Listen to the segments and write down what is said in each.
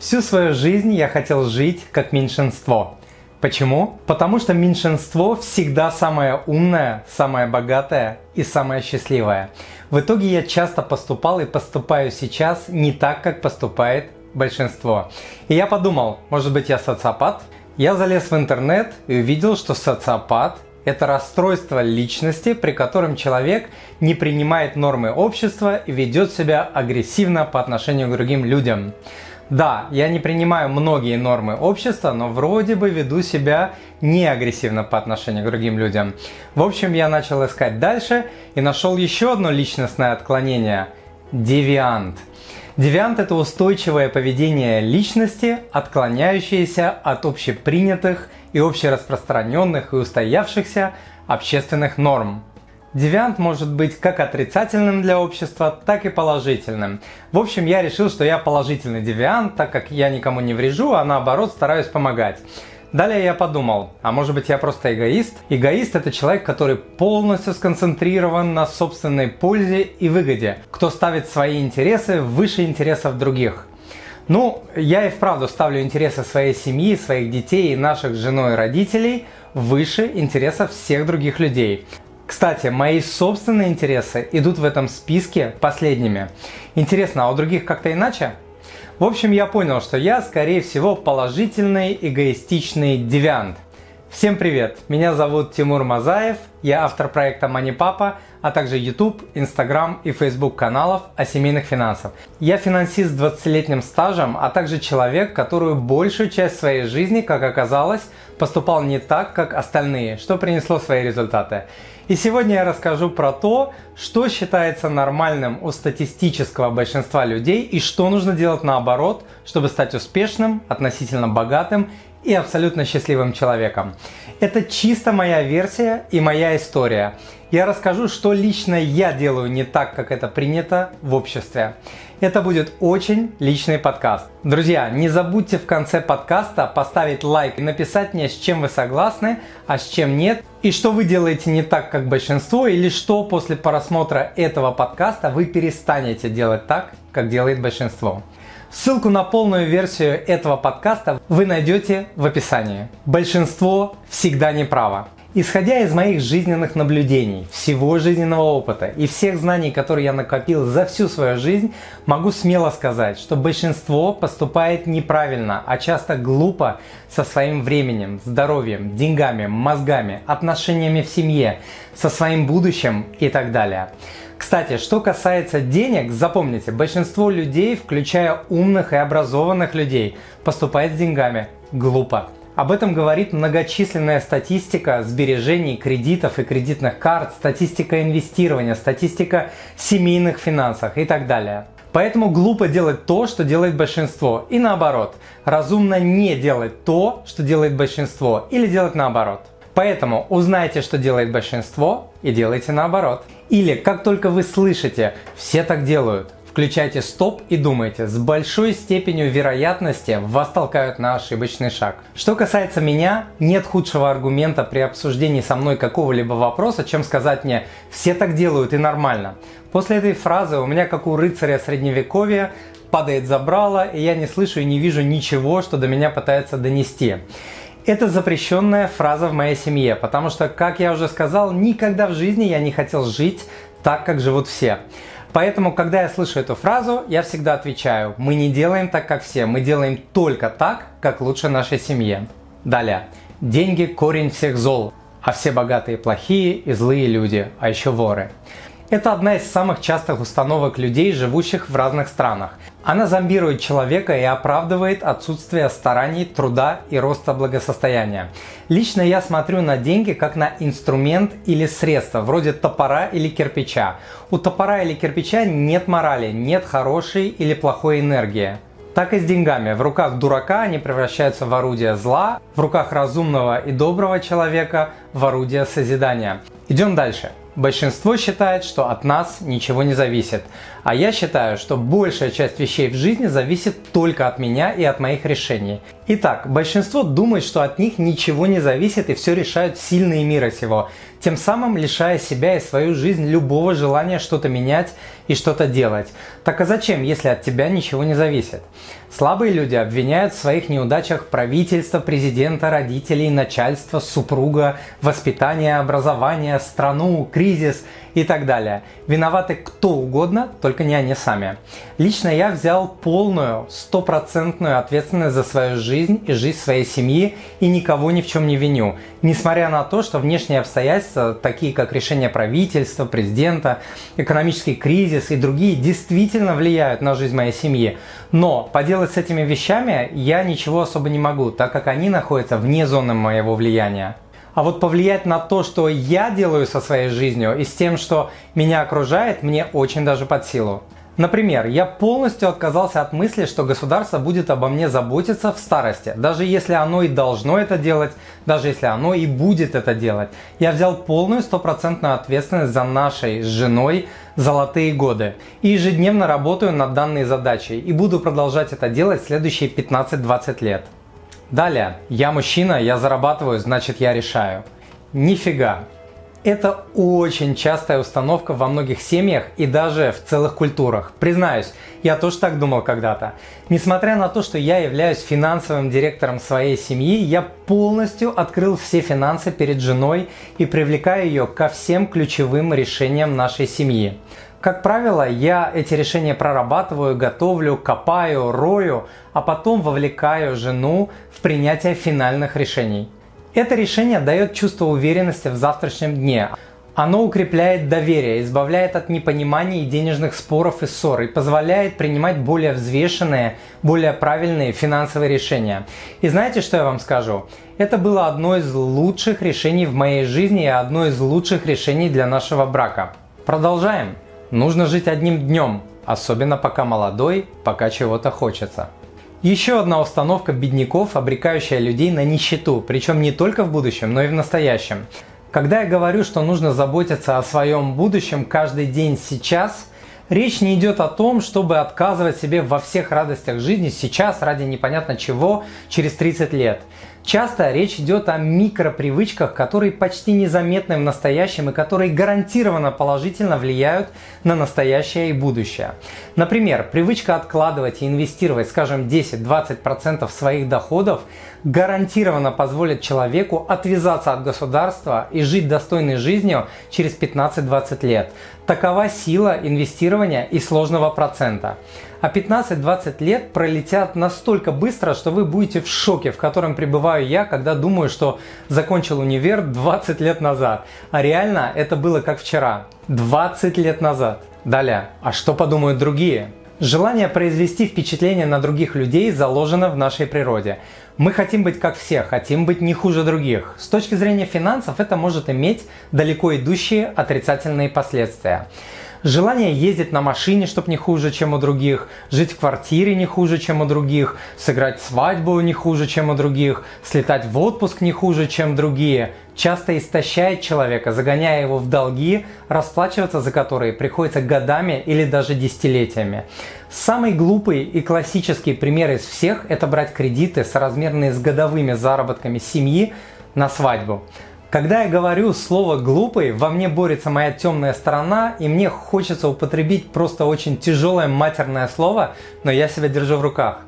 Всю свою жизнь я хотел жить как меньшинство. Почему? Потому что меньшинство всегда самое умное, самое богатое и самое счастливое. В итоге я часто поступал и поступаю сейчас не так, как поступает большинство. И я подумал, может быть я социопат? Я залез в интернет и увидел, что социопат это расстройство личности, при котором человек не принимает нормы общества и ведет себя агрессивно по отношению к другим людям. Да, я не принимаю многие нормы общества, но вроде бы веду себя не агрессивно по отношению к другим людям. В общем, я начал искать дальше и нашел еще одно личностное отклонение – девиант. Девиант – это устойчивое поведение личности, отклоняющееся от общепринятых и общераспространенных и устоявшихся общественных норм. Девиант может быть как отрицательным для общества, так и положительным. В общем, я решил, что я положительный девиант, так как я никому не врежу, а наоборот стараюсь помогать. Далее я подумал, а может быть я просто эгоист? Эгоист это человек, который полностью сконцентрирован на собственной пользе и выгоде, кто ставит свои интересы выше интересов других. Ну, я и вправду ставлю интересы своей семьи, своих детей и наших с женой родителей выше интересов всех других людей. Кстати, мои собственные интересы идут в этом списке последними. Интересно, а у других как-то иначе? В общем, я понял, что я, скорее всего, положительный эгоистичный девиант. Всем привет! Меня зовут Тимур Мазаев, я автор проекта Money Papa, а также YouTube, Instagram и Facebook каналов о семейных финансах. Я финансист с 20-летним стажем, а также человек, который большую часть своей жизни, как оказалось, поступал не так, как остальные, что принесло свои результаты. И сегодня я расскажу про то, что считается нормальным у статистического большинства людей и что нужно делать наоборот, чтобы стать успешным, относительно богатым и абсолютно счастливым человеком. Это чисто моя версия и моя история. Я расскажу, что лично я делаю не так, как это принято в обществе. Это будет очень личный подкаст. Друзья, не забудьте в конце подкаста поставить лайк и написать мне, с чем вы согласны, а с чем нет, и что вы делаете не так, как большинство, или что после просмотра этого подкаста вы перестанете делать так, как делает большинство. Ссылку на полную версию этого подкаста вы найдете в описании. Большинство всегда неправо. Исходя из моих жизненных наблюдений, всего жизненного опыта и всех знаний, которые я накопил за всю свою жизнь, могу смело сказать, что большинство поступает неправильно, а часто глупо со своим временем, здоровьем, деньгами, мозгами, отношениями в семье, со своим будущим и так далее. Кстати, что касается денег, запомните, большинство людей, включая умных и образованных людей, поступает с деньгами глупо. Об этом говорит многочисленная статистика сбережений, кредитов и кредитных карт, статистика инвестирования, статистика семейных финансов и так далее. Поэтому глупо делать то, что делает большинство, и наоборот. Разумно не делать то, что делает большинство, или делать наоборот. Поэтому узнайте, что делает большинство, и делайте наоборот. Или как только вы слышите «все так делают», Включайте стоп и думайте, с большой степенью вероятности вас толкают на ошибочный шаг. Что касается меня, нет худшего аргумента при обсуждении со мной какого-либо вопроса, чем сказать мне «все так делают и нормально». После этой фразы у меня, как у рыцаря средневековья, падает забрало, и я не слышу и не вижу ничего, что до меня пытается донести. Это запрещенная фраза в моей семье, потому что, как я уже сказал, никогда в жизни я не хотел жить так, как живут все. Поэтому, когда я слышу эту фразу, я всегда отвечаю, мы не делаем так, как все, мы делаем только так, как лучше нашей семье. Далее. Деньги – корень всех зол, а все богатые плохие и злые люди, а еще воры. Это одна из самых частых установок людей, живущих в разных странах. Она зомбирует человека и оправдывает отсутствие стараний, труда и роста благосостояния. Лично я смотрю на деньги как на инструмент или средство, вроде топора или кирпича. У топора или кирпича нет морали, нет хорошей или плохой энергии. Так и с деньгами. В руках дурака они превращаются в орудие зла, в руках разумного и доброго человека в орудие созидания. Идем дальше. Большинство считает, что от нас ничего не зависит. А я считаю, что большая часть вещей в жизни зависит только от меня и от моих решений. Итак, большинство думает, что от них ничего не зависит и все решают сильные мира сего, тем самым лишая себя и свою жизнь любого желания что-то менять и что-то делать. Так а зачем, если от тебя ничего не зависит? Слабые люди обвиняют в своих неудачах правительство, президента, родителей, начальство, супруга, воспитание, образование, страну, кризис и так далее. Виноваты кто угодно, только не они сами. Лично я взял полную, стопроцентную ответственность за свою жизнь и жизнь своей семьи и никого ни в чем не виню. Несмотря на то, что внешние обстоятельства, такие как решение правительства, президента, экономический кризис и другие, действительно влияют на жизнь моей семьи. Но поделать с этими вещами я ничего особо не могу, так как они находятся вне зоны моего влияния. А вот повлиять на то, что я делаю со своей жизнью и с тем, что меня окружает, мне очень даже под силу. Например, я полностью отказался от мысли, что государство будет обо мне заботиться в старости, даже если оно и должно это делать, даже если оно и будет это делать. Я взял полную стопроцентную ответственность за нашей с женой золотые годы и ежедневно работаю над данной задачей и буду продолжать это делать следующие 15-20 лет. Далее, я мужчина, я зарабатываю, значит я решаю. Нифига. Это очень частая установка во многих семьях и даже в целых культурах. Признаюсь, я тоже так думал когда-то. Несмотря на то, что я являюсь финансовым директором своей семьи, я полностью открыл все финансы перед женой и привлекаю ее ко всем ключевым решениям нашей семьи. Как правило, я эти решения прорабатываю, готовлю, копаю, рою, а потом вовлекаю жену в принятие финальных решений. Это решение дает чувство уверенности в завтрашнем дне. Оно укрепляет доверие, избавляет от непонимания и денежных споров и ссор и позволяет принимать более взвешенные, более правильные финансовые решения. И знаете, что я вам скажу? Это было одно из лучших решений в моей жизни и одно из лучших решений для нашего брака. Продолжаем. Нужно жить одним днем, особенно пока молодой, пока чего-то хочется. Еще одна установка бедняков, обрекающая людей на нищету, причем не только в будущем, но и в настоящем. Когда я говорю, что нужно заботиться о своем будущем каждый день сейчас, речь не идет о том, чтобы отказывать себе во всех радостях жизни сейчас ради непонятно чего через 30 лет. Часто речь идет о микропривычках, которые почти незаметны в настоящем и которые гарантированно положительно влияют на настоящее и будущее. Например, привычка откладывать и инвестировать, скажем, 10-20% своих доходов гарантированно позволит человеку отвязаться от государства и жить достойной жизнью через 15-20 лет. Такова сила инвестирования и сложного процента. А 15-20 лет пролетят настолько быстро, что вы будете в шоке, в котором пребываю я, когда думаю, что закончил универ 20 лет назад. А реально это было как вчера. 20 лет назад. Далее, а что подумают другие? Желание произвести впечатление на других людей заложено в нашей природе. Мы хотим быть как все, хотим быть не хуже других. С точки зрения финансов это может иметь далеко идущие отрицательные последствия. Желание ездить на машине, чтобы не хуже, чем у других, жить в квартире не хуже, чем у других, сыграть свадьбу не хуже, чем у других, слетать в отпуск не хуже, чем другие, часто истощает человека, загоняя его в долги, расплачиваться за которые приходится годами или даже десятилетиями. Самый глупый и классический пример из всех – это брать кредиты, соразмерные с годовыми заработками семьи на свадьбу. Когда я говорю слово «глупый», во мне борется моя темная сторона, и мне хочется употребить просто очень тяжелое матерное слово, но я себя держу в руках.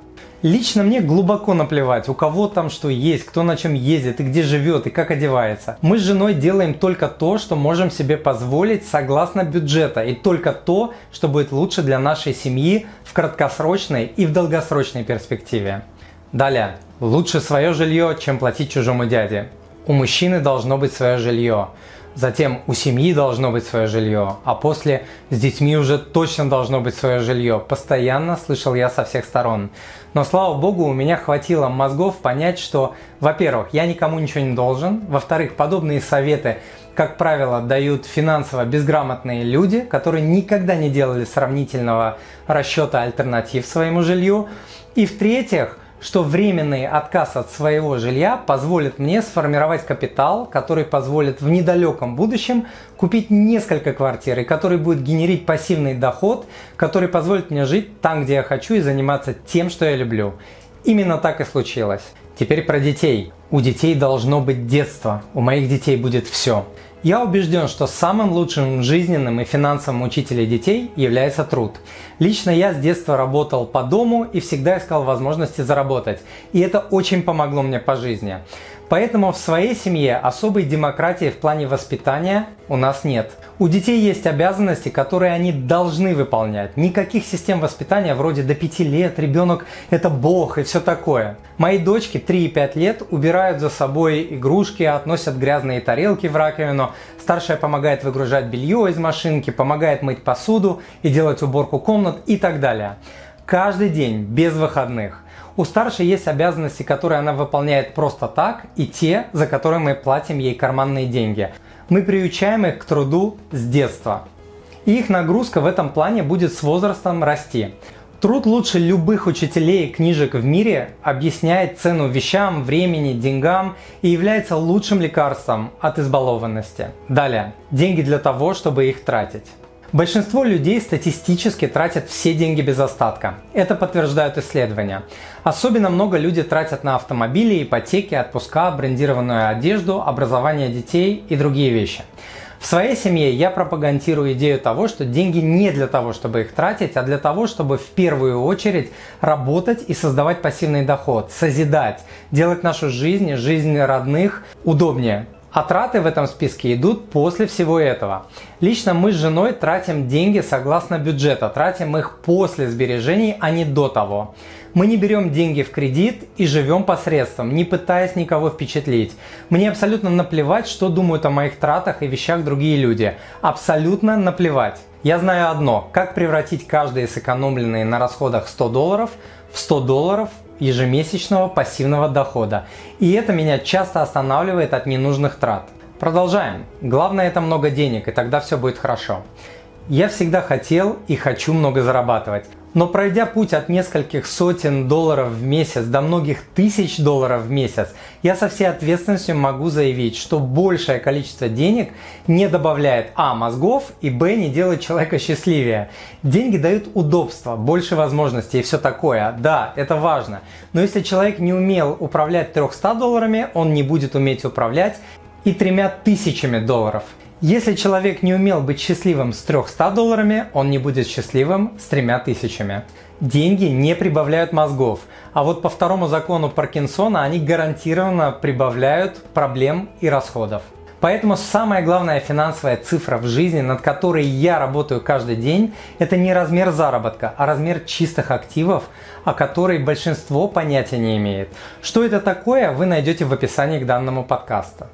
Лично мне глубоко наплевать, у кого там что есть, кто на чем ездит, и где живет, и как одевается. Мы с женой делаем только то, что можем себе позволить согласно бюджета, и только то, что будет лучше для нашей семьи в краткосрочной и в долгосрочной перспективе. Далее. Лучше свое жилье, чем платить чужому дяде. У мужчины должно быть свое жилье. Затем у семьи должно быть свое жилье, а после с детьми уже точно должно быть свое жилье. Постоянно слышал я со всех сторон. Но слава богу, у меня хватило мозгов понять, что, во-первых, я никому ничего не должен, во-вторых, подобные советы, как правило, дают финансово безграмотные люди, которые никогда не делали сравнительного расчета альтернатив своему жилью, и в-третьих, что временный отказ от своего жилья позволит мне сформировать капитал, который позволит в недалеком будущем купить несколько квартир и который будет генерить пассивный доход, который позволит мне жить там, где я хочу и заниматься тем, что я люблю. Именно так и случилось. Теперь про детей. У детей должно быть детство. У моих детей будет все. Я убежден, что самым лучшим жизненным и финансовым учителем детей является труд. Лично я с детства работал по дому и всегда искал возможности заработать. И это очень помогло мне по жизни. Поэтому в своей семье особой демократии в плане воспитания у нас нет. У детей есть обязанности, которые они должны выполнять. Никаких систем воспитания вроде до 5 лет, ребенок это бог и все такое. Мои дочки 3 и 5 лет убирают за собой игрушки, относят грязные тарелки в раковину, старшая помогает выгружать белье из машинки, помогает мыть посуду и делать уборку комнат и так далее. Каждый день, без выходных. У старшей есть обязанности, которые она выполняет просто так, и те, за которые мы платим ей карманные деньги. Мы приучаем их к труду с детства. И их нагрузка в этом плане будет с возрастом расти. Труд лучше любых учителей и книжек в мире объясняет цену вещам, времени, деньгам и является лучшим лекарством от избалованности. Далее. Деньги для того, чтобы их тратить. Большинство людей статистически тратят все деньги без остатка. Это подтверждают исследования. Особенно много люди тратят на автомобили, ипотеки, отпуска, брендированную одежду, образование детей и другие вещи. В своей семье я пропагандирую идею того, что деньги не для того, чтобы их тратить, а для того, чтобы в первую очередь работать и создавать пассивный доход, созидать, делать нашу жизнь, жизнь родных удобнее. А траты в этом списке идут после всего этого. Лично мы с женой тратим деньги согласно бюджета, тратим их после сбережений, а не до того. Мы не берем деньги в кредит и живем посредством, не пытаясь никого впечатлить. Мне абсолютно наплевать, что думают о моих тратах и вещах другие люди. Абсолютно наплевать. Я знаю одно, как превратить каждые сэкономленные на расходах 100 долларов в 100 долларов ежемесячного пассивного дохода. И это меня часто останавливает от ненужных трат. Продолжаем. Главное это много денег, и тогда все будет хорошо. Я всегда хотел и хочу много зарабатывать. Но пройдя путь от нескольких сотен долларов в месяц до многих тысяч долларов в месяц, я со всей ответственностью могу заявить, что большее количество денег не добавляет а. мозгов и б. не делает человека счастливее. Деньги дают удобство, больше возможностей и все такое. Да, это важно. Но если человек не умел управлять 300 долларами, он не будет уметь управлять и тремя тысячами долларов. Если человек не умел быть счастливым с 300 долларами, он не будет счастливым с тремя тысячами. Деньги не прибавляют мозгов, а вот по второму закону Паркинсона они гарантированно прибавляют проблем и расходов. Поэтому самая главная финансовая цифра в жизни, над которой я работаю каждый день, это не размер заработка, а размер чистых активов, о которой большинство понятия не имеет. Что это такое, вы найдете в описании к данному подкасту.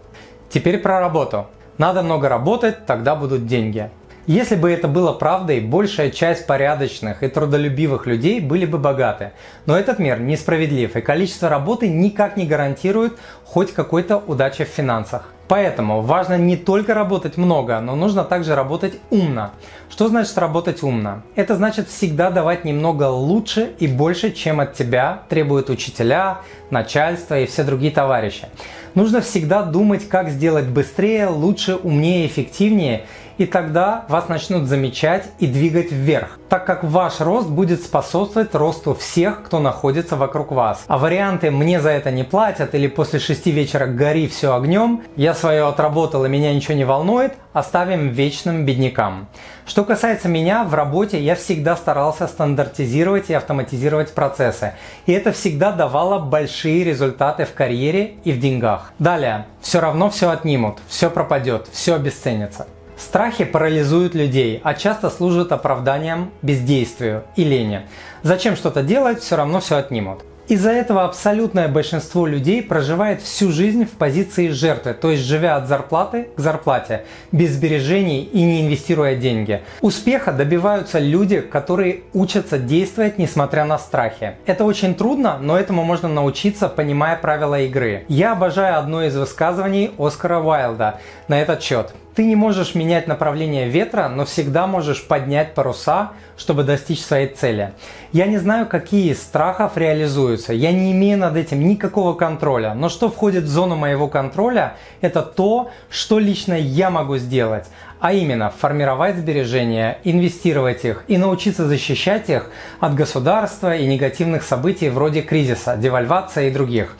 Теперь про работу. Надо много работать, тогда будут деньги. Если бы это было правдой, большая часть порядочных и трудолюбивых людей были бы богаты. Но этот мир несправедлив, и количество работы никак не гарантирует хоть какой-то удачи в финансах. Поэтому важно не только работать много, но нужно также работать умно. Что значит работать умно? Это значит всегда давать немного лучше и больше, чем от тебя требуют учителя, начальство и все другие товарищи. Нужно всегда думать, как сделать быстрее, лучше, умнее, эффективнее и тогда вас начнут замечать и двигать вверх, так как ваш рост будет способствовать росту всех, кто находится вокруг вас. А варианты «мне за это не платят» или «после шести вечера гори все огнем», «я свое отработал и меня ничего не волнует» оставим вечным беднякам. Что касается меня, в работе я всегда старался стандартизировать и автоматизировать процессы. И это всегда давало большие результаты в карьере и в деньгах. Далее, все равно все отнимут, все пропадет, все обесценится. Страхи парализуют людей, а часто служат оправданием бездействию и лени. Зачем что-то делать, все равно все отнимут. Из-за этого абсолютное большинство людей проживает всю жизнь в позиции жертвы, то есть живя от зарплаты к зарплате, без сбережений и не инвестируя деньги. Успеха добиваются люди, которые учатся действовать несмотря на страхи. Это очень трудно, но этому можно научиться, понимая правила игры. Я обожаю одно из высказываний Оскара Уайлда на этот счет. Ты не можешь менять направление ветра, но всегда можешь поднять паруса, чтобы достичь своей цели. Я не знаю, какие из страхов реализуются. Я не имею над этим никакого контроля. Но что входит в зону моего контроля, это то, что лично я могу сделать. А именно, формировать сбережения, инвестировать их и научиться защищать их от государства и негативных событий вроде кризиса, девальвации и других.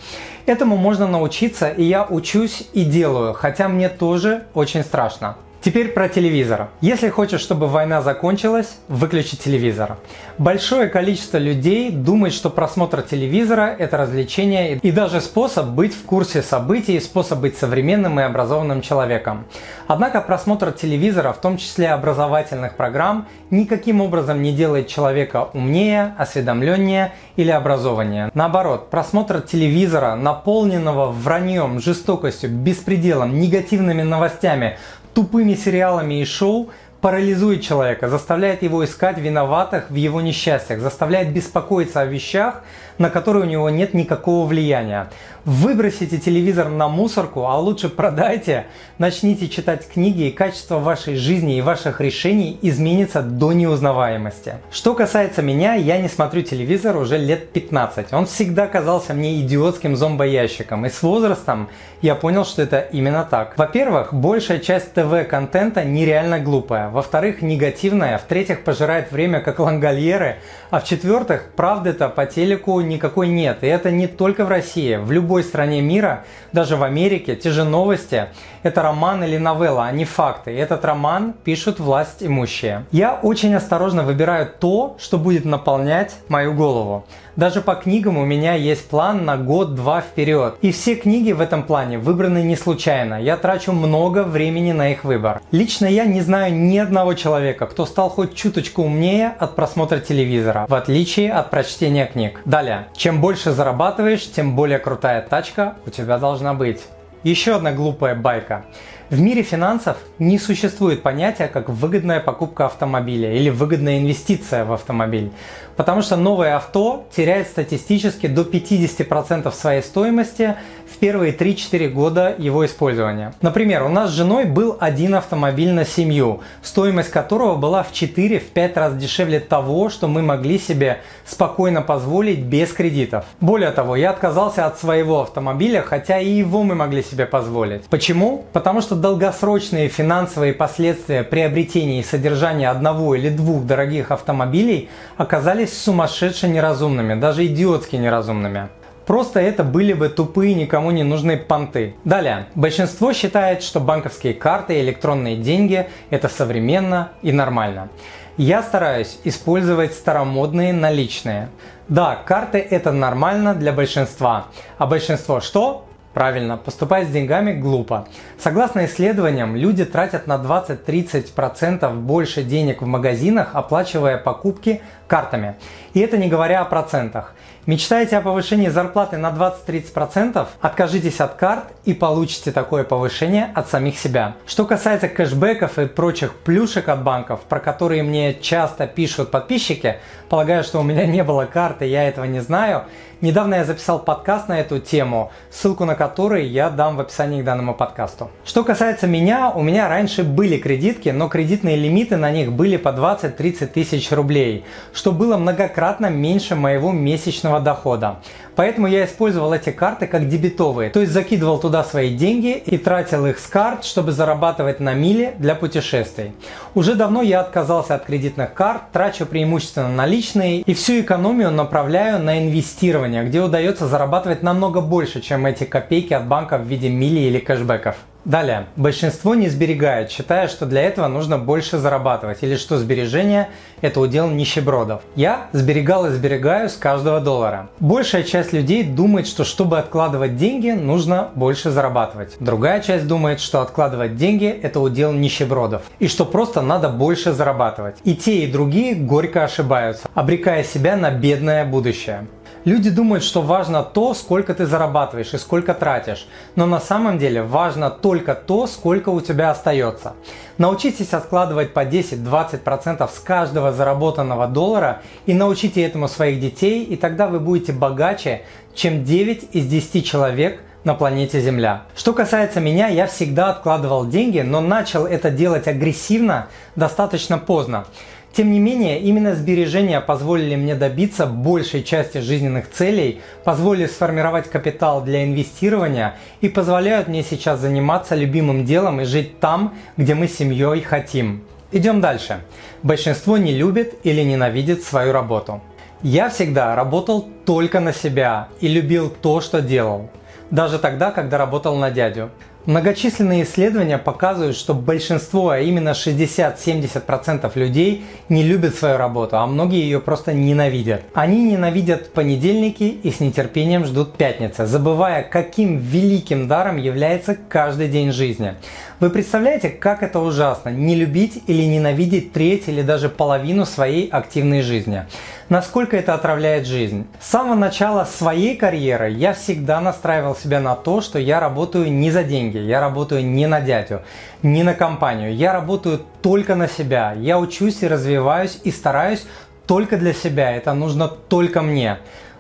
Этому можно научиться, и я учусь и делаю, хотя мне тоже очень страшно. Теперь про телевизор. Если хочешь, чтобы война закончилась, выключи телевизор. Большое количество людей думает, что просмотр телевизора – это развлечение и даже способ быть в курсе событий, способ быть современным и образованным человеком. Однако просмотр телевизора, в том числе образовательных программ, никаким образом не делает человека умнее, осведомленнее или образованнее. Наоборот, просмотр телевизора, наполненного враньем, жестокостью, беспределом, негативными новостями, тупыми сериалами и шоу парализует человека, заставляет его искать виноватых в его несчастьях, заставляет беспокоиться о вещах, на которые у него нет никакого влияния. Выбросите телевизор на мусорку, а лучше продайте, начните читать книги, и качество вашей жизни и ваших решений изменится до неузнаваемости. Что касается меня, я не смотрю телевизор уже лет 15. Он всегда казался мне идиотским зомбоящиком, и с возрастом я понял, что это именно так. Во-первых, большая часть ТВ-контента нереально глупая. Во-вторых, негативная. В-третьих, пожирает время как лангольеры. А в-четвертых, правды-то по телеку никакой нет. И это не только в России. В любой стране мира, даже в Америке, те же новости – это роман или новелла, а не факты. И этот роман пишут власть имущие. Я очень осторожно выбираю то, что будет наполнять мою голову. Даже по книгам у меня есть план на год-два вперед. И все книги в этом плане выбраны не случайно. Я трачу много времени на их выбор. Лично я не знаю ни одного человека, кто стал хоть чуточку умнее от просмотра телевизора, в отличие от прочтения книг. Далее. Чем больше зарабатываешь, тем более крутая тачка у тебя должна быть. Еще одна глупая байка. В мире финансов не существует понятия как выгодная покупка автомобиля или выгодная инвестиция в автомобиль, потому что новое авто теряет статистически до 50% своей стоимости в первые 3-4 года его использования. Например, у нас с женой был один автомобиль на семью, стоимость которого была в 4-5 раз дешевле того, что мы могли себе спокойно позволить без кредитов. Более того, я отказался от своего автомобиля, хотя и его мы могли себе позволить. Почему? Потому что долгосрочные финансовые последствия приобретения и содержания одного или двух дорогих автомобилей оказались сумасшедше неразумными, даже идиотски неразумными. Просто это были бы тупые, никому не нужные понты. Далее. Большинство считает, что банковские карты и электронные деньги – это современно и нормально. Я стараюсь использовать старомодные наличные. Да, карты это нормально для большинства. А большинство что? Правильно, поступать с деньгами глупо. Согласно исследованиям, люди тратят на 20-30% больше денег в магазинах, оплачивая покупки картами. И это не говоря о процентах. Мечтаете о повышении зарплаты на 20-30%? Откажитесь от карт и получите такое повышение от самих себя. Что касается кэшбэков и прочих плюшек от банков, про которые мне часто пишут подписчики, полагаю, что у меня не было карты, я этого не знаю, недавно я записал подкаст на эту тему, ссылку на который я дам в описании к данному подкасту. Что касается меня, у меня раньше были кредитки, но кредитные лимиты на них были по 20-30 тысяч рублей, что было многократно меньше моего месячного дохода. Поэтому я использовал эти карты как дебетовые, то есть закидывал туда свои деньги и тратил их с карт, чтобы зарабатывать на мили для путешествий. Уже давно я отказался от кредитных карт, трачу преимущественно наличные и всю экономию направляю на инвестирование, где удается зарабатывать намного больше, чем эти копейки от банка в виде мили или кэшбэков. Далее. Большинство не сберегает, считая, что для этого нужно больше зарабатывать, или что сбережения – это удел нищебродов. Я сберегал и сберегаю с каждого доллара. Большая часть людей думает, что чтобы откладывать деньги, нужно больше зарабатывать. Другая часть думает, что откладывать деньги – это удел нищебродов, и что просто надо больше зарабатывать. И те, и другие горько ошибаются, обрекая себя на бедное будущее. Люди думают, что важно то, сколько ты зарабатываешь и сколько тратишь, но на самом деле важно только то, сколько у тебя остается. Научитесь откладывать по 10-20% с каждого заработанного доллара и научите этому своих детей, и тогда вы будете богаче, чем 9 из 10 человек на планете Земля. Что касается меня, я всегда откладывал деньги, но начал это делать агрессивно достаточно поздно. Тем не менее, именно сбережения позволили мне добиться большей части жизненных целей, позволили сформировать капитал для инвестирования и позволяют мне сейчас заниматься любимым делом и жить там, где мы с семьей хотим. Идем дальше. Большинство не любит или ненавидит свою работу. Я всегда работал только на себя и любил то, что делал. даже тогда, когда работал на дядю. Многочисленные исследования показывают, что большинство, а именно 60-70% людей не любят свою работу, а многие ее просто ненавидят. Они ненавидят понедельники и с нетерпением ждут пятницы, забывая, каким великим даром является каждый день жизни. Вы представляете, как это ужасно – не любить или ненавидеть треть или даже половину своей активной жизни. Насколько это отравляет жизнь. С самого начала своей карьеры я всегда настраивал себя на то, что я работаю не за деньги, я работаю не на дядю, не на компанию, я работаю только на себя. Я учусь и развиваюсь и стараюсь только для себя, это нужно только мне.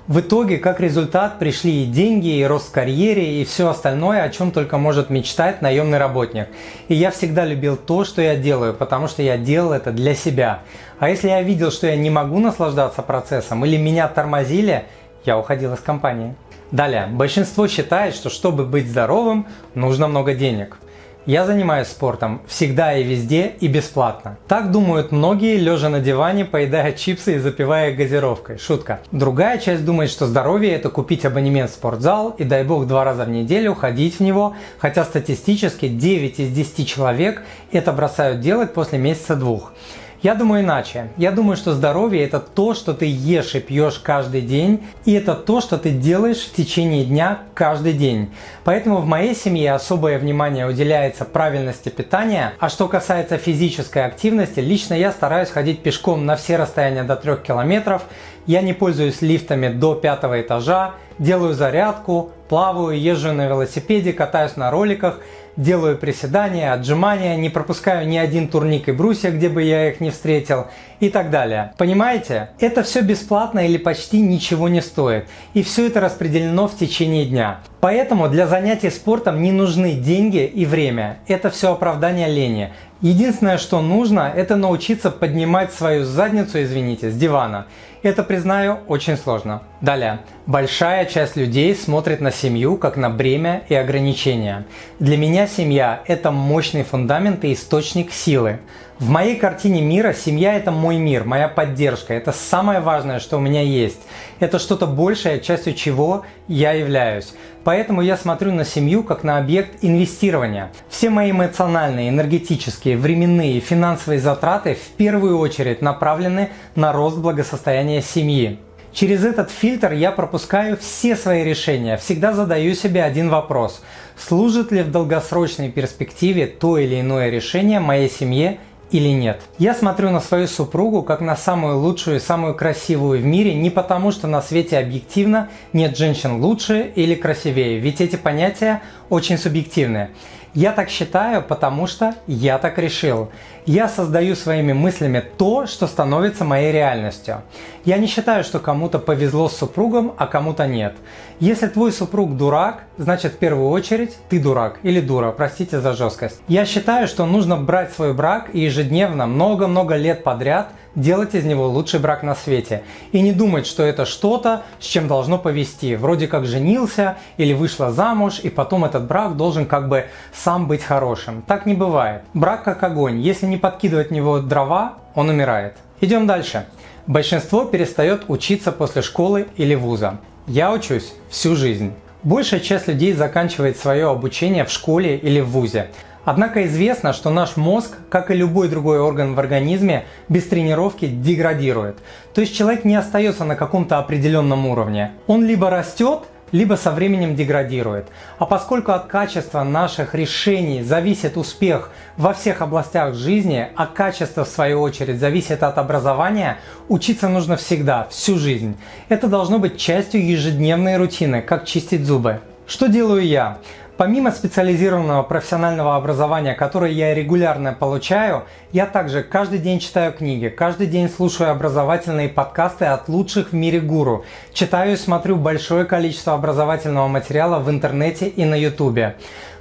В итоге, как результат, пришли и деньги, и рост в карьере, и все остальное, о чем только может мечтать наемный работник. И я всегда любил то, что я делаю, потому что я делал это для себя. А если я видел, что я не могу наслаждаться процессом или меня тормозили, я уходил из компании. Далее, большинство считает, что чтобы быть здоровым, нужно много денег. Я занимаюсь спортом всегда и везде и бесплатно. Так думают многие, лежа на диване, поедая чипсы и запивая газировкой. Шутка. Другая часть думает, что здоровье это купить абонемент в спортзал и дай бог два раза в неделю ходить в него, хотя статистически 9 из 10 человек это бросают делать после месяца двух. Я думаю иначе. Я думаю, что здоровье это то, что ты ешь и пьешь каждый день, и это то, что ты делаешь в течение дня каждый день. Поэтому в моей семье особое внимание уделяется правильности питания, а что касается физической активности, лично я стараюсь ходить пешком на все расстояния до 3 километров, я не пользуюсь лифтами до пятого этажа, делаю зарядку, плаваю, езжу на велосипеде, катаюсь на роликах – делаю приседания, отжимания, не пропускаю ни один турник и брусья, где бы я их не встретил и так далее. Понимаете? Это все бесплатно или почти ничего не стоит. И все это распределено в течение дня. Поэтому для занятий спортом не нужны деньги и время. Это все оправдание лени. Единственное, что нужно, это научиться поднимать свою задницу, извините, с дивана. Это, признаю, очень сложно. Далее. Большая часть людей смотрит на семью как на бремя и ограничения. Для меня семья – это мощный фундамент и источник силы. В моей картине мира семья – это мой мир, моя поддержка. Это самое важное, что у меня есть. Это что-то большее, частью чего я являюсь. Поэтому я смотрю на семью как на объект инвестирования. Все мои эмоциональные, энергетические, временные финансовые затраты в первую очередь направлены на рост благосостояния семьи. Через этот фильтр я пропускаю все свои решения, всегда задаю себе один вопрос. Служит ли в долгосрочной перспективе то или иное решение моей семье или нет. Я смотрю на свою супругу как на самую лучшую и самую красивую в мире не потому, что на свете объективно нет женщин лучше или красивее, ведь эти понятия очень субъективные. Я так считаю, потому что я так решил. Я создаю своими мыслями то, что становится моей реальностью. Я не считаю, что кому-то повезло с супругом, а кому-то нет. Если твой супруг дурак, значит в первую очередь ты дурак или дура, простите за жесткость. Я считаю, что нужно брать свой брак и ежедневно, много-много лет подряд делать из него лучший брак на свете. И не думать, что это что-то, с чем должно повести. Вроде как женился или вышла замуж, и потом этот брак должен как бы сам быть хорошим. Так не бывает. Брак как огонь. Если не подкидывать в него дрова, он умирает. Идем дальше. Большинство перестает учиться после школы или вуза. Я учусь всю жизнь. Большая часть людей заканчивает свое обучение в школе или в вузе. Однако известно, что наш мозг, как и любой другой орган в организме, без тренировки деградирует. То есть человек не остается на каком-то определенном уровне. Он либо растет, либо со временем деградирует. А поскольку от качества наших решений зависит успех во всех областях жизни, а качество в свою очередь зависит от образования, учиться нужно всегда, всю жизнь. Это должно быть частью ежедневной рутины, как чистить зубы. Что делаю я? Помимо специализированного профессионального образования, которое я регулярно получаю, я также каждый день читаю книги, каждый день слушаю образовательные подкасты от лучших в мире гуру, читаю и смотрю большое количество образовательного материала в интернете и на ютубе.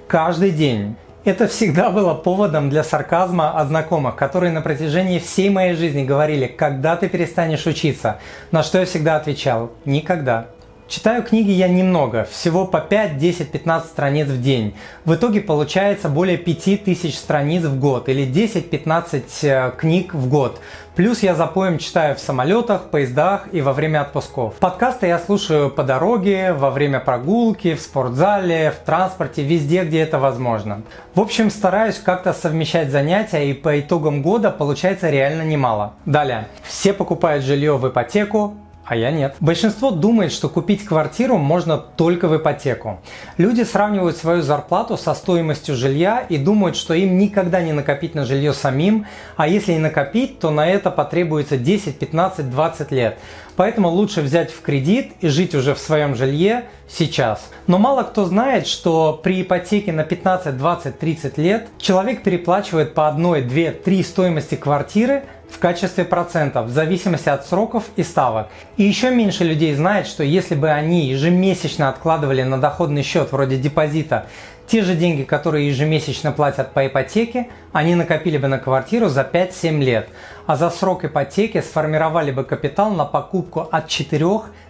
Каждый день. Это всегда было поводом для сарказма от знакомых, которые на протяжении всей моей жизни говорили, когда ты перестанешь учиться, на что я всегда отвечал – никогда. Читаю книги я немного, всего по 5, 10, 15 страниц в день. В итоге получается более 5000 страниц в год или 10-15 э, книг в год. Плюс я запоем читаю в самолетах, поездах и во время отпусков. Подкасты я слушаю по дороге, во время прогулки, в спортзале, в транспорте, везде, где это возможно. В общем, стараюсь как-то совмещать занятия и по итогам года получается реально немало. Далее. Все покупают жилье в ипотеку, а я нет. Большинство думает, что купить квартиру можно только в ипотеку. Люди сравнивают свою зарплату со стоимостью жилья и думают, что им никогда не накопить на жилье самим, а если и накопить, то на это потребуется 10, 15, 20 лет. Поэтому лучше взять в кредит и жить уже в своем жилье сейчас. Но мало кто знает, что при ипотеке на 15, 20, 30 лет человек переплачивает по одной, две, три стоимости квартиры в качестве процентов в зависимости от сроков и ставок. И еще меньше людей знает, что если бы они ежемесячно откладывали на доходный счет вроде депозита те же деньги, которые ежемесячно платят по ипотеке, они накопили бы на квартиру за 5-7 лет, а за срок ипотеки сформировали бы капитал на покупку от 4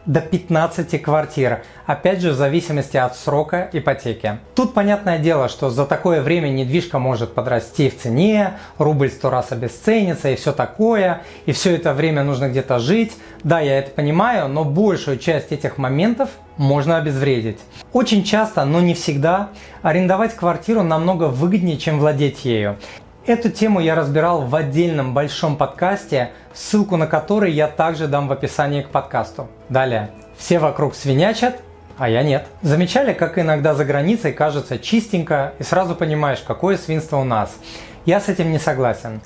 до 15 квартир, опять же в зависимости от срока ипотеки. Тут понятное дело, что за такое время недвижка может подрасти в цене, рубль сто раз обесценится и все такое, и все это время нужно где-то жить. Да, я это понимаю, но большую часть этих моментов можно обезвредить. Очень часто, но не всегда, арендовать квартиру намного выгоднее, чем владеть ею. Эту тему я разбирал в отдельном большом подкасте, ссылку на который я также дам в описании к подкасту. Далее. Все вокруг свинячат, а я нет. Замечали, как иногда за границей кажется чистенько и сразу понимаешь, какое свинство у нас. Я с этим не согласен.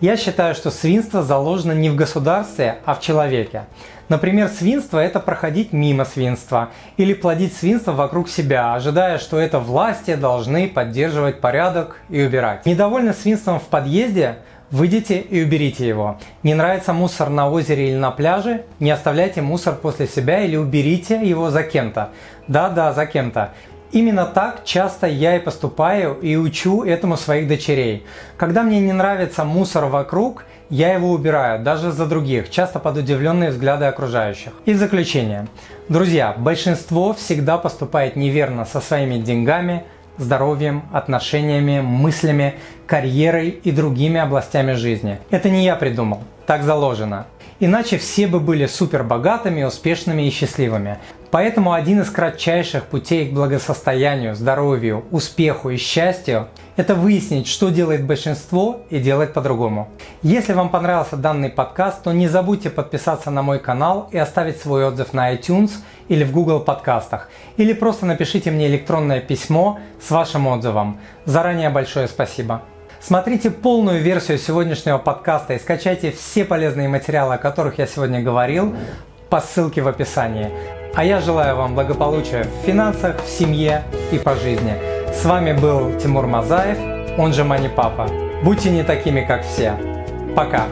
Я считаю, что свинство заложено не в государстве, а в человеке. Например, свинство – это проходить мимо свинства или плодить свинство вокруг себя, ожидая, что это власти должны поддерживать порядок и убирать. Недовольны свинством в подъезде? Выйдите и уберите его. Не нравится мусор на озере или на пляже? Не оставляйте мусор после себя или уберите его за кем-то. Да-да, за кем-то. Именно так часто я и поступаю и учу этому своих дочерей. Когда мне не нравится мусор вокруг, я его убираю, даже за других, часто под удивленные взгляды окружающих. И в заключение. Друзья, большинство всегда поступает неверно со своими деньгами, здоровьем, отношениями, мыслями, карьерой и другими областями жизни. Это не я придумал, так заложено. Иначе все бы были супер богатыми, успешными и счастливыми. Поэтому один из кратчайших путей к благосостоянию, здоровью, успеху и счастью – это выяснить, что делает большинство и делать по-другому. Если вам понравился данный подкаст, то не забудьте подписаться на мой канал и оставить свой отзыв на iTunes или в Google подкастах. Или просто напишите мне электронное письмо с вашим отзывом. Заранее большое спасибо. Смотрите полную версию сегодняшнего подкаста и скачайте все полезные материалы, о которых я сегодня говорил, по ссылке в описании. А я желаю вам благополучия в финансах, в семье и по жизни. С вами был Тимур Мазаев, он же Мани Папа. Будьте не такими, как все. Пока!